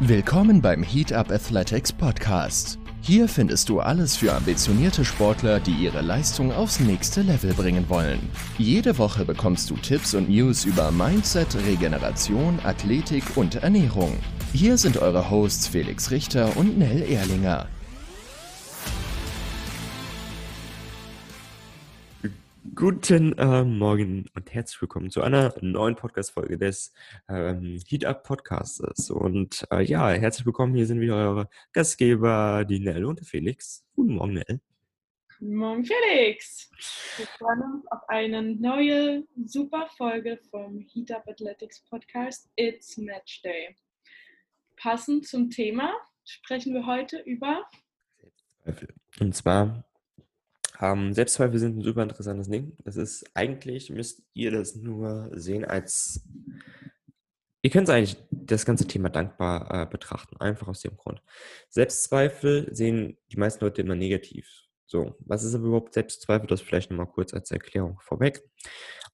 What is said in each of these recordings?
Willkommen beim Heat Up Athletics Podcast. Hier findest du alles für ambitionierte Sportler, die ihre Leistung aufs nächste Level bringen wollen. Jede Woche bekommst du Tipps und News über Mindset, Regeneration, Athletik und Ernährung. Hier sind eure Hosts Felix Richter und Nell Erlinger. Guten äh, Morgen und herzlich willkommen zu einer neuen Podcast-Folge des ähm, Heat Up Podcasts. Und äh, ja, herzlich willkommen. Hier sind wieder eure Gastgeber, die Nell und der Felix. Guten Morgen, Nell. Guten Morgen, Felix. Wir freuen uns auf eine neue, super Folge vom Heat Up Athletics Podcast. It's Match Day. Passend zum Thema sprechen wir heute über. Und zwar ähm, Selbstzweifel sind ein super interessantes Ding. Das ist eigentlich, müsst ihr das nur sehen als, ihr könnt eigentlich das ganze Thema dankbar äh, betrachten, einfach aus dem Grund. Selbstzweifel sehen die meisten Leute immer negativ. So, was ist aber überhaupt Selbstzweifel? Das vielleicht nochmal kurz als Erklärung vorweg.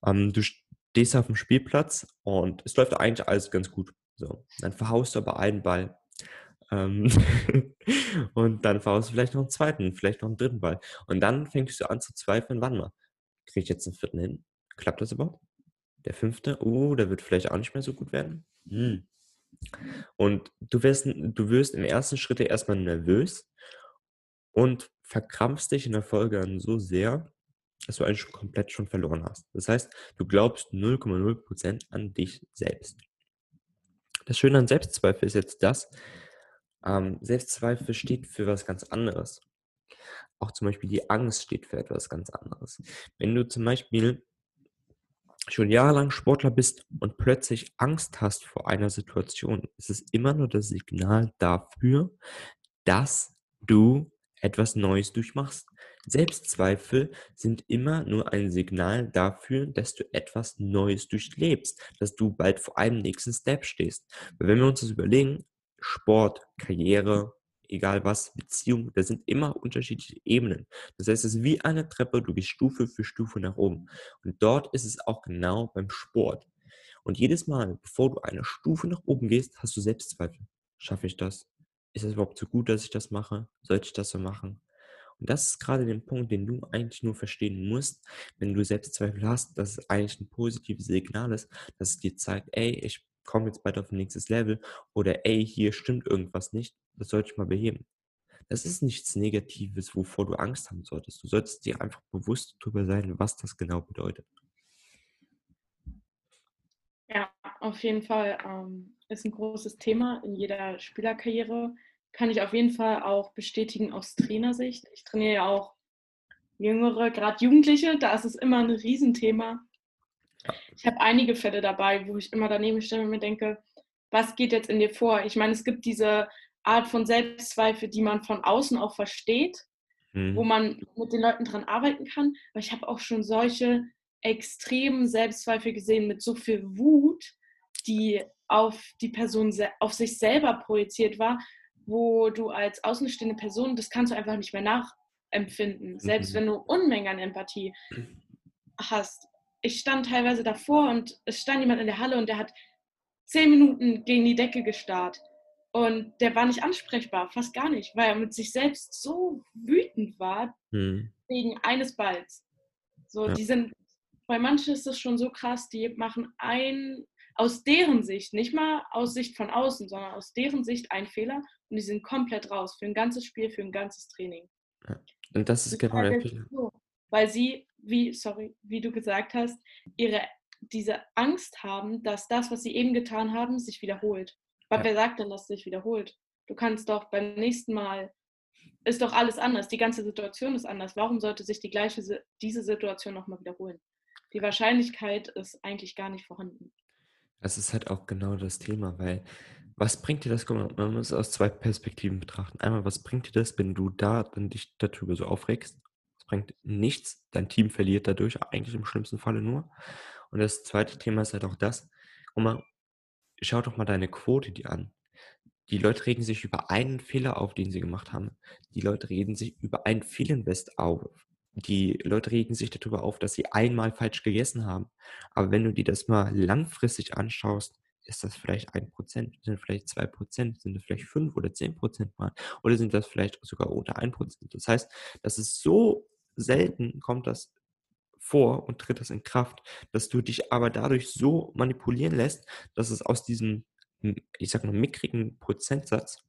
Ähm, du stehst auf dem Spielplatz und es läuft eigentlich alles ganz gut. So, dann verhaust du aber einen Ball und dann faust du vielleicht noch einen zweiten, vielleicht noch einen dritten Ball. Und dann fängst du an zu zweifeln, wann mal, kriege ich jetzt einen vierten hin? Klappt das überhaupt? Der fünfte? Oh, der wird vielleicht auch nicht mehr so gut werden. Hm. Und du wirst, du wirst im ersten Schritt erstmal nervös und verkrampfst dich in der Folge dann so sehr, dass du eigentlich komplett schon verloren hast. Das heißt, du glaubst 0,0% an dich selbst. Das Schöne an Selbstzweifel ist jetzt das, ähm, Selbstzweifel steht für was ganz anderes. Auch zum Beispiel die Angst steht für etwas ganz anderes. Wenn du zum Beispiel schon jahrelang Sportler bist und plötzlich Angst hast vor einer Situation, ist es immer nur das Signal dafür, dass du etwas Neues durchmachst. Selbstzweifel sind immer nur ein Signal dafür, dass du etwas Neues durchlebst, dass du bald vor einem nächsten Step stehst. Weil wenn wir uns das überlegen, Sport, Karriere, egal was, Beziehung, da sind immer unterschiedliche Ebenen. Das heißt, es ist wie eine Treppe, du gehst Stufe für Stufe nach oben. Und dort ist es auch genau beim Sport. Und jedes Mal, bevor du eine Stufe nach oben gehst, hast du Selbstzweifel. Schaffe ich das? Ist es überhaupt so gut, dass ich das mache? Sollte ich das so machen? Und das ist gerade der Punkt, den du eigentlich nur verstehen musst, wenn du Selbstzweifel hast, dass es eigentlich ein positives Signal ist, dass es dir zeigt, ey, ich komme jetzt bald auf ein nächstes Level oder ey, hier stimmt irgendwas nicht, das sollte ich mal beheben. Das ist nichts Negatives, wovor du Angst haben solltest. Du solltest dir einfach bewusst darüber sein, was das genau bedeutet. Ja, auf jeden Fall ähm, ist ein großes Thema in jeder Spielerkarriere. Kann ich auf jeden Fall auch bestätigen aus Trainersicht. Ich trainiere ja auch Jüngere, gerade Jugendliche, da ist es immer ein Riesenthema. Ich habe einige Fälle dabei, wo ich immer daneben stehe und mir denke, was geht jetzt in dir vor? Ich meine, es gibt diese Art von Selbstzweifel, die man von außen auch versteht, mhm. wo man mit den Leuten dran arbeiten kann. Aber ich habe auch schon solche extremen Selbstzweifel gesehen mit so viel Wut, die auf die Person, auf sich selber projiziert war, wo du als außenstehende Person, das kannst du einfach nicht mehr nachempfinden. Selbst mhm. wenn du Unmengen an Empathie hast, ich stand teilweise davor und es stand jemand in der Halle und der hat zehn Minuten gegen die Decke gestarrt. Und der war nicht ansprechbar, fast gar nicht, weil er mit sich selbst so wütend war hm. wegen eines Balls. So, ja. die sind, bei manchen ist das schon so krass, die machen ein, aus deren Sicht, nicht mal aus Sicht von außen, sondern aus deren Sicht ein Fehler und die sind komplett raus für ein ganzes Spiel, für ein ganzes Training. Ja. Und das ist genau der Fehler. So, weil sie wie, sorry, wie du gesagt hast, ihre, diese Angst haben, dass das, was sie eben getan haben, sich wiederholt. Aber ja. wer sagt denn, dass es sich wiederholt? Du kannst doch beim nächsten Mal, ist doch alles anders, die ganze Situation ist anders. Warum sollte sich die gleiche, diese Situation nochmal wiederholen? Die Wahrscheinlichkeit ist eigentlich gar nicht vorhanden. Das ist halt auch genau das Thema, weil was bringt dir das? Man muss es aus zwei Perspektiven betrachten. Einmal, was bringt dir das, wenn du da dann dich darüber so aufregst? Bringt nichts. Dein Team verliert dadurch eigentlich im schlimmsten Falle nur. Und das zweite Thema ist halt auch das, guck mal, schau doch mal deine Quote die an. Die Leute regen sich über einen Fehler auf, den sie gemacht haben. Die Leute reden sich über einen Fehlinvest auf. Die Leute regen sich darüber auf, dass sie einmal falsch gegessen haben. Aber wenn du dir das mal langfristig anschaust, ist das vielleicht ein Prozent, sind vielleicht zwei Prozent, sind das vielleicht fünf oder zehn Prozent mal oder sind das vielleicht sogar unter ein Prozent. Das heißt, das ist so selten kommt das vor und tritt das in Kraft, dass du dich aber dadurch so manipulieren lässt, dass es aus diesem, ich sag mal, mickrigen Prozentsatz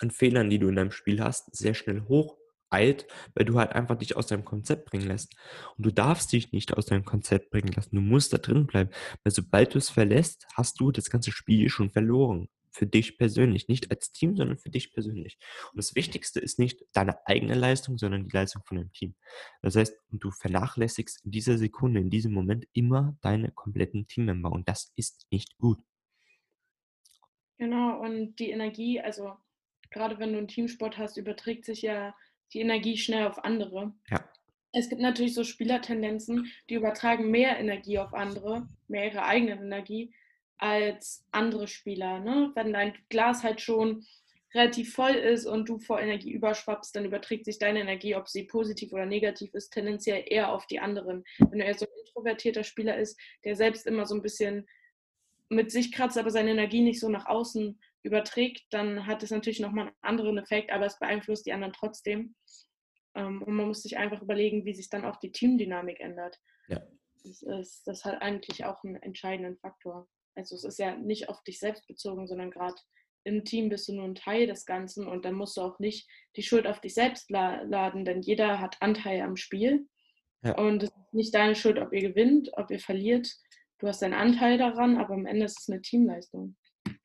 an Fehlern, die du in deinem Spiel hast, sehr schnell hoch eilt, weil du halt einfach dich aus deinem Konzept bringen lässt. Und du darfst dich nicht aus deinem Konzept bringen lassen. Du musst da drin bleiben. Weil sobald du es verlässt, hast du das ganze Spiel schon verloren. Für dich persönlich. Nicht als Team, sondern für dich persönlich. Und das Wichtigste ist nicht deine eigene Leistung, sondern die Leistung von deinem Team. Das heißt, du vernachlässigst in dieser Sekunde, in diesem Moment immer deine kompletten Teammember. Und das ist nicht gut. Genau, und die Energie, also gerade wenn du einen Teamsport hast, überträgt sich ja die Energie schnell auf andere. Ja. Es gibt natürlich so Spielertendenzen, die übertragen mehr Energie auf andere, mehr ihre eigene Energie als andere Spieler. Ne? Wenn dein Glas halt schon relativ voll ist und du vor Energie überschwappst, dann überträgt sich deine Energie, ob sie positiv oder negativ ist, tendenziell eher auf die anderen. Wenn du eher so ein introvertierter Spieler ist, der selbst immer so ein bisschen mit sich kratzt, aber seine Energie nicht so nach außen überträgt, dann hat es natürlich nochmal einen anderen Effekt, aber es beeinflusst die anderen trotzdem. Ähm, und man muss sich einfach überlegen, wie sich dann auch die Teamdynamik ändert. Ja. Das, ist, das hat eigentlich auch einen entscheidenden Faktor. Also es ist ja nicht auf dich selbst bezogen, sondern gerade im Team bist du nur ein Teil des Ganzen und dann musst du auch nicht die Schuld auf dich selbst laden, denn jeder hat Anteil am Spiel. Ja. Und es ist nicht deine Schuld, ob ihr gewinnt, ob ihr verliert. Du hast einen Anteil daran, aber am Ende ist es eine Teamleistung.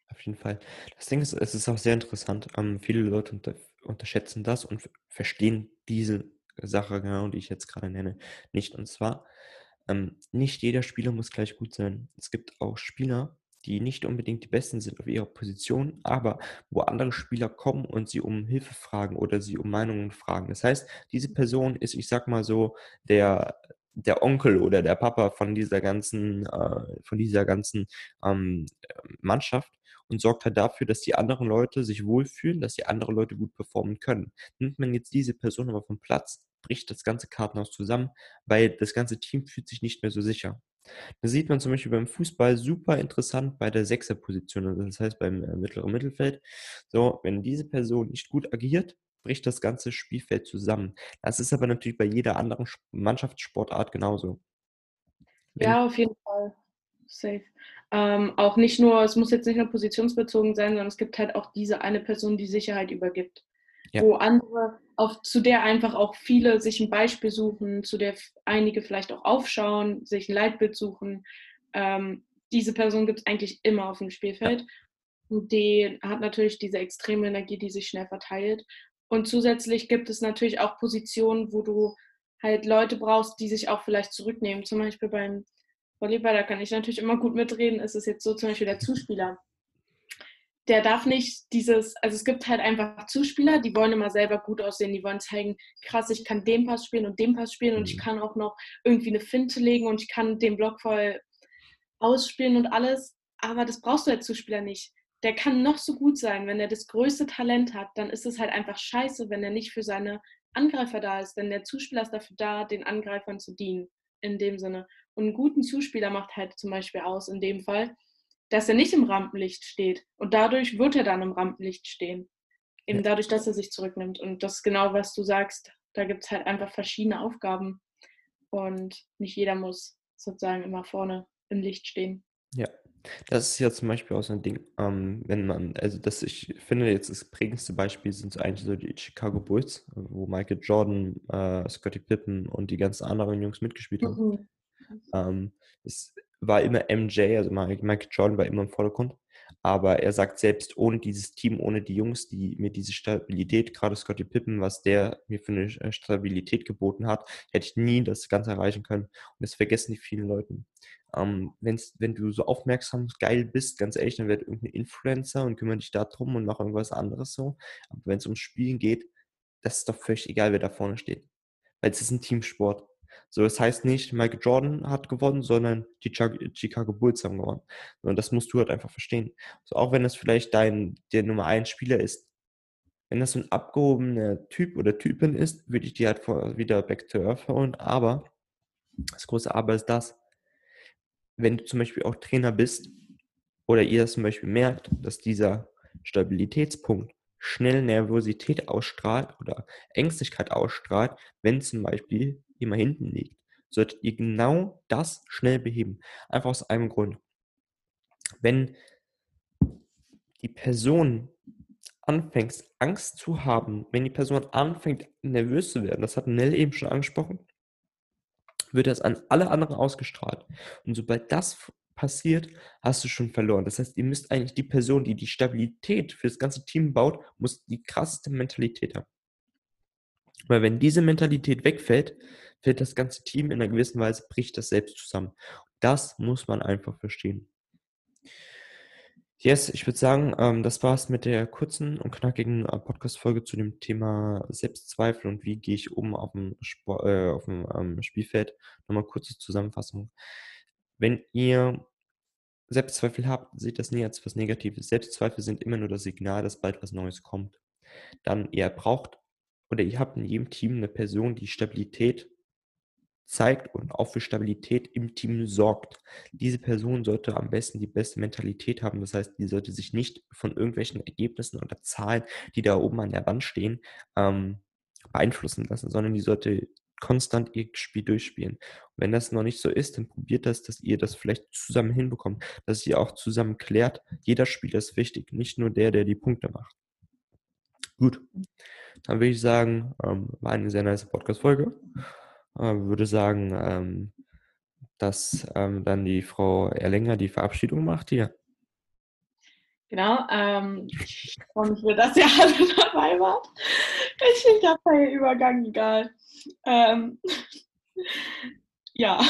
Auf jeden Fall. Das Ding ist, es ist auch sehr interessant. Ähm, viele Leute unter, unterschätzen das und verstehen diese Sache genau, die ich jetzt gerade nenne, nicht. Und zwar, ähm, nicht jeder Spieler muss gleich gut sein. Es gibt auch Spieler, die nicht unbedingt die Besten sind auf ihrer Position, aber wo andere Spieler kommen und sie um Hilfe fragen oder sie um Meinungen fragen. Das heißt, diese Person ist, ich sag mal so, der der Onkel oder der Papa von dieser ganzen, äh, von dieser ganzen ähm, Mannschaft und sorgt halt dafür, dass die anderen Leute sich wohlfühlen, dass die anderen Leute gut performen können. Nimmt man jetzt diese Person aber vom Platz, bricht das ganze Kartenhaus zusammen, weil das ganze Team fühlt sich nicht mehr so sicher. Das sieht man zum Beispiel beim Fußball super interessant bei der Sechserposition, also das heißt beim äh, mittleren Mittelfeld. So, wenn diese Person nicht gut agiert, bricht das ganze Spielfeld zusammen. Das ist aber natürlich bei jeder anderen Mannschaftssportart genauso. Wenn ja, auf jeden Fall. Safe. Ähm, auch nicht nur, es muss jetzt nicht nur positionsbezogen sein, sondern es gibt halt auch diese eine Person, die Sicherheit übergibt. Ja. Wo andere, auf, zu der einfach auch viele sich ein Beispiel suchen, zu der einige vielleicht auch aufschauen, sich ein Leitbild suchen. Ähm, diese Person gibt es eigentlich immer auf dem Spielfeld. Und die hat natürlich diese extreme Energie, die sich schnell verteilt. Und zusätzlich gibt es natürlich auch Positionen, wo du halt Leute brauchst, die sich auch vielleicht zurücknehmen. Zum Beispiel beim Volleyball, da kann ich natürlich immer gut mitreden, ist es jetzt so zum Beispiel der Zuspieler. Der darf nicht dieses, also es gibt halt einfach Zuspieler, die wollen immer selber gut aussehen, die wollen zeigen, krass, ich kann den Pass spielen und den Pass spielen und ich mhm. kann auch noch irgendwie eine Finte legen und ich kann den Block voll ausspielen und alles. Aber das brauchst du als Zuspieler nicht. Der kann noch so gut sein, wenn er das größte Talent hat, dann ist es halt einfach scheiße, wenn er nicht für seine Angreifer da ist. Denn der Zuspieler ist dafür da, den Angreifern zu dienen. In dem Sinne. Und einen guten Zuspieler macht halt zum Beispiel aus, in dem Fall, dass er nicht im Rampenlicht steht. Und dadurch wird er dann im Rampenlicht stehen. Eben ja. dadurch, dass er sich zurücknimmt. Und das ist genau, was du sagst. Da gibt es halt einfach verschiedene Aufgaben. Und nicht jeder muss sozusagen immer vorne im Licht stehen. Ja, das ist ja zum Beispiel auch so ein Ding, ähm, wenn man, also das, ich finde jetzt das prägendste Beispiel sind so eigentlich so die Chicago Bulls, wo Michael Jordan, äh, Scottie Pippen und die ganzen anderen Jungs mitgespielt haben. Mhm. Ähm, es war immer MJ, also Michael Jordan war immer im Vordergrund. Aber er sagt selbst, ohne dieses Team, ohne die Jungs, die mir diese Stabilität, gerade Scottie Pippen, was der mir für eine äh, Stabilität geboten hat, hätte ich nie das Ganze erreichen können. Und das vergessen die vielen Leute. Ähm, wenn's, wenn du so aufmerksam, geil bist, ganz ehrlich, dann wird irgendein Influencer und kümmere dich darum und mach irgendwas anderes so. Aber wenn es ums Spielen geht, das ist doch völlig egal, wer da vorne steht. Weil es ist ein Teamsport. So, das heißt nicht, Michael Jordan hat gewonnen, sondern die Chicago Bulls haben gewonnen. Und das musst du halt einfach verstehen. So, auch wenn das vielleicht dein, der Nummer 1 Spieler ist. Wenn das so ein abgehobener Typ oder Typin ist, würde ich die halt wieder back to earth holen. Aber das große Aber ist das, wenn du zum Beispiel auch Trainer bist oder ihr das zum Beispiel merkt, dass dieser Stabilitätspunkt schnell Nervosität ausstrahlt oder Ängstlichkeit ausstrahlt, wenn zum Beispiel jemand hinten liegt, solltet ihr genau das schnell beheben. Einfach aus einem Grund. Wenn die Person anfängt, Angst zu haben, wenn die Person anfängt, nervös zu werden, das hat Nell eben schon angesprochen, wird das an alle anderen ausgestrahlt. Und sobald das passiert, hast du schon verloren. Das heißt, ihr müsst eigentlich die Person, die die Stabilität für das ganze Team baut, muss die krasseste Mentalität haben. Weil wenn diese Mentalität wegfällt, fällt das ganze Team in einer gewissen Weise, bricht das selbst zusammen. Das muss man einfach verstehen. Yes, ich würde sagen, ähm, das war's mit der kurzen und knackigen äh, Podcast-Folge zu dem Thema Selbstzweifel und wie gehe ich um auf dem, Sport, äh, auf dem ähm, Spielfeld. Nochmal kurze Zusammenfassung. Wenn ihr Selbstzweifel habt, seht das nie als was Negatives. Selbstzweifel sind immer nur das Signal, dass bald was Neues kommt. Dann ihr braucht oder ihr habt in jedem Team eine Person, die Stabilität zeigt und auch für Stabilität im Team sorgt. Diese Person sollte am besten die beste Mentalität haben. Das heißt, die sollte sich nicht von irgendwelchen Ergebnissen oder Zahlen, die da oben an der Wand stehen, ähm, beeinflussen lassen, sondern die sollte konstant ihr Spiel durchspielen. Und wenn das noch nicht so ist, dann probiert das, dass ihr das vielleicht zusammen hinbekommt, dass ihr auch zusammen klärt. Jeder Spieler ist wichtig, nicht nur der, der die Punkte macht. Gut, dann würde ich sagen, ähm, war eine sehr nice Podcast-Folge äh, würde sagen, ähm, dass ähm, dann die Frau Erlänger die Verabschiedung macht hier. Genau, ähm, ich freue mich, dass ihr alle dabei wart. Ich finde der Übergang egal. Ähm, ja,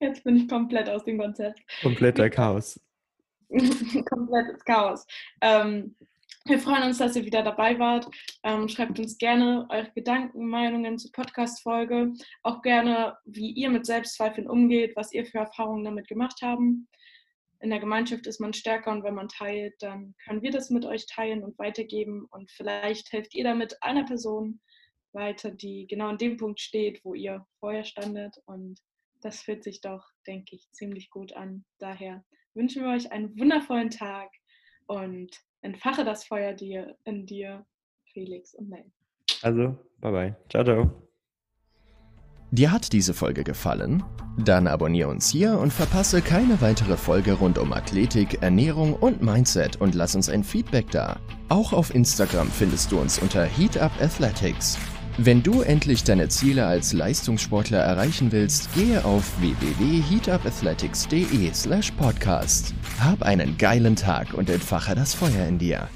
jetzt bin ich komplett aus dem Konzept. Kompletter Chaos. Komplettes Chaos. Ähm, wir freuen uns, dass ihr wieder dabei wart. Ähm, schreibt uns gerne eure Gedanken, Meinungen zur Podcast-Folge. Auch gerne, wie ihr mit Selbstzweifeln umgeht, was ihr für Erfahrungen damit gemacht haben. In der Gemeinschaft ist man stärker und wenn man teilt, dann können wir das mit euch teilen und weitergeben. Und vielleicht helft ihr damit einer Person weiter, die genau an dem Punkt steht, wo ihr vorher standet. Und das fühlt sich doch, denke ich, ziemlich gut an. Daher wünschen wir euch einen wundervollen Tag und entfache das Feuer dir, in dir, Felix und Mel. Also, bye bye. Ciao, ciao. Dir hat diese Folge gefallen? Dann abonniere uns hier und verpasse keine weitere Folge rund um Athletik, Ernährung und Mindset und lass uns ein Feedback da. Auch auf Instagram findest du uns unter Heat Athletics. Wenn du endlich deine Ziele als Leistungssportler erreichen willst, gehe auf www.heatupathletics.de slash podcast. Hab einen geilen Tag und entfache das Feuer in dir.